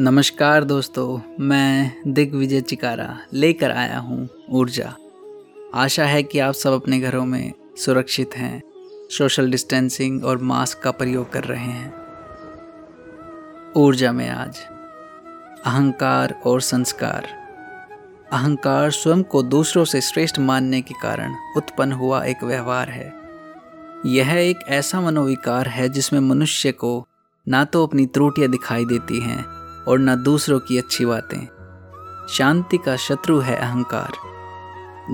नमस्कार दोस्तों, मैं दिग्विजय चिकारा लेकर आया हूँ ऊर्जा। आशा है कि आप सब अपने घरों में सुरक्षित हैं, सोशल डिस्टेंसिंग और मास्क का प्रयोग कर रहे हैं। ऊर्जा में आज, अहंकार और संस्कार। अहंकार स्वयं को दूसरों से श्रेष्ठ मानने के कारण उत्पन्न हुआ एक व्यवहार है। यह एक ऐसा मनोविकार है जिसमें मनुष्य को ना तो अपनी त्रुटियाँ दिखाई देती हैं और न दूसरों की अच्छी बातें। शांति का शत्रु है अहंकार।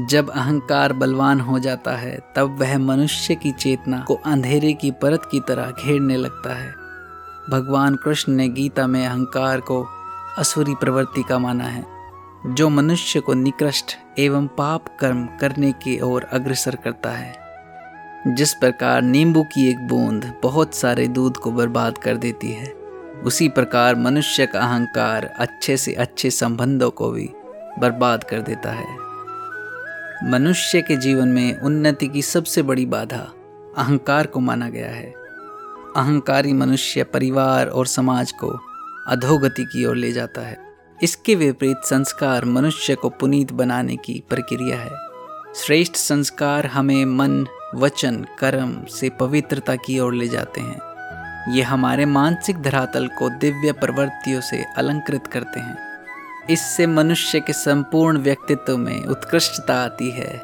जब अहंकार बलवान हो जाता है, तब वह मनुष्य की चेतना को अंधेरे की परत की तरह घेरने लगता है। भगवान कृष्ण ने गीता में अहंकार को असुरी प्रवृत्ति का माना है, जो मनुष्य को निकृष्ट एवं पाप कर्म करने की ओर अग्रसर करता है। जिस प्रकार नींबू की एक बूंद बहुत सारे दूध को बर्बाद कर देती है उसी प्रकार मनुष्य का अहंकार अच्छे से अच्छे संबंधों को भी बर्बाद कर देता है। मनुष्य के जीवन में उन्नति की सबसे बड़ी बाधा अहंकार को माना गया है। अहंकारी मनुष्य परिवार और समाज को अधोगति की ओर ले जाता है। इसके विपरीत संस्कार मनुष्य को पुनीत बनाने की प्रक्रिया है। श्रेष्ठ संस्कार हमें मन, वचन, कर्म से पवित्रता की ओर ले जाते हैं। ये हमारे मानसिक धरातल को दिव्य प्रवृत्तियों से अलंकृत करते हैं। इससे मनुष्य के संपूर्ण व्यक्तित्व में उत्कृष्टता आती है।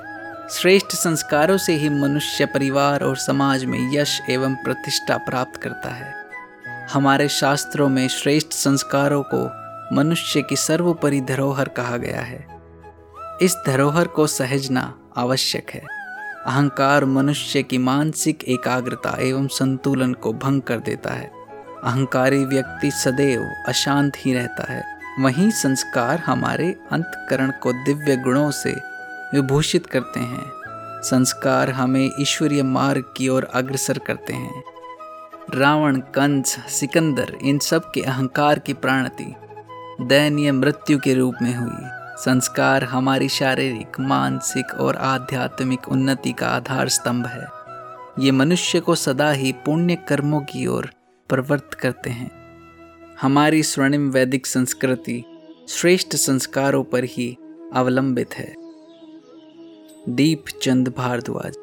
श्रेष्ठ संस्कारों से ही मनुष्य परिवार और समाज में यश एवं प्रतिष्ठा प्राप्त करता है। हमारे शास्त्रों में श्रेष्ठ संस्कारों को मनुष्य की सर्वोपरि धरोहर कहा गया है। इस धरोहर को सहजना आवश्यक है। अहंकार मनुष्य की मानसिक एकाग्रता एवं संतुलन को भंग कर देता है। अहंकारी व्यक्ति सदैव अशांत ही रहता है। वहीं संस्कार हमारे अंतकरण को दिव्य गुणों से विभूषित करते हैं। संस्कार हमें ईश्वरीय मार्ग की ओर अग्रसर करते हैं। रावण, कंस, सिकंदर, इन सब के अहंकार की प्राणति दयनीय मृत्यु के रूप में हुई। संस्कार हमारी शारीरिक, मानसिक और आध्यात्मिक उन्नति का आधार स्तंभ है। ये मनुष्य को सदा ही पुण्य कर्मों की ओर प्रवृत्त करते हैं। हमारी स्वर्णिम वैदिक संस्कृति श्रेष्ठ संस्कारों पर ही अवलंबित है। दीप चंद भारद्वाज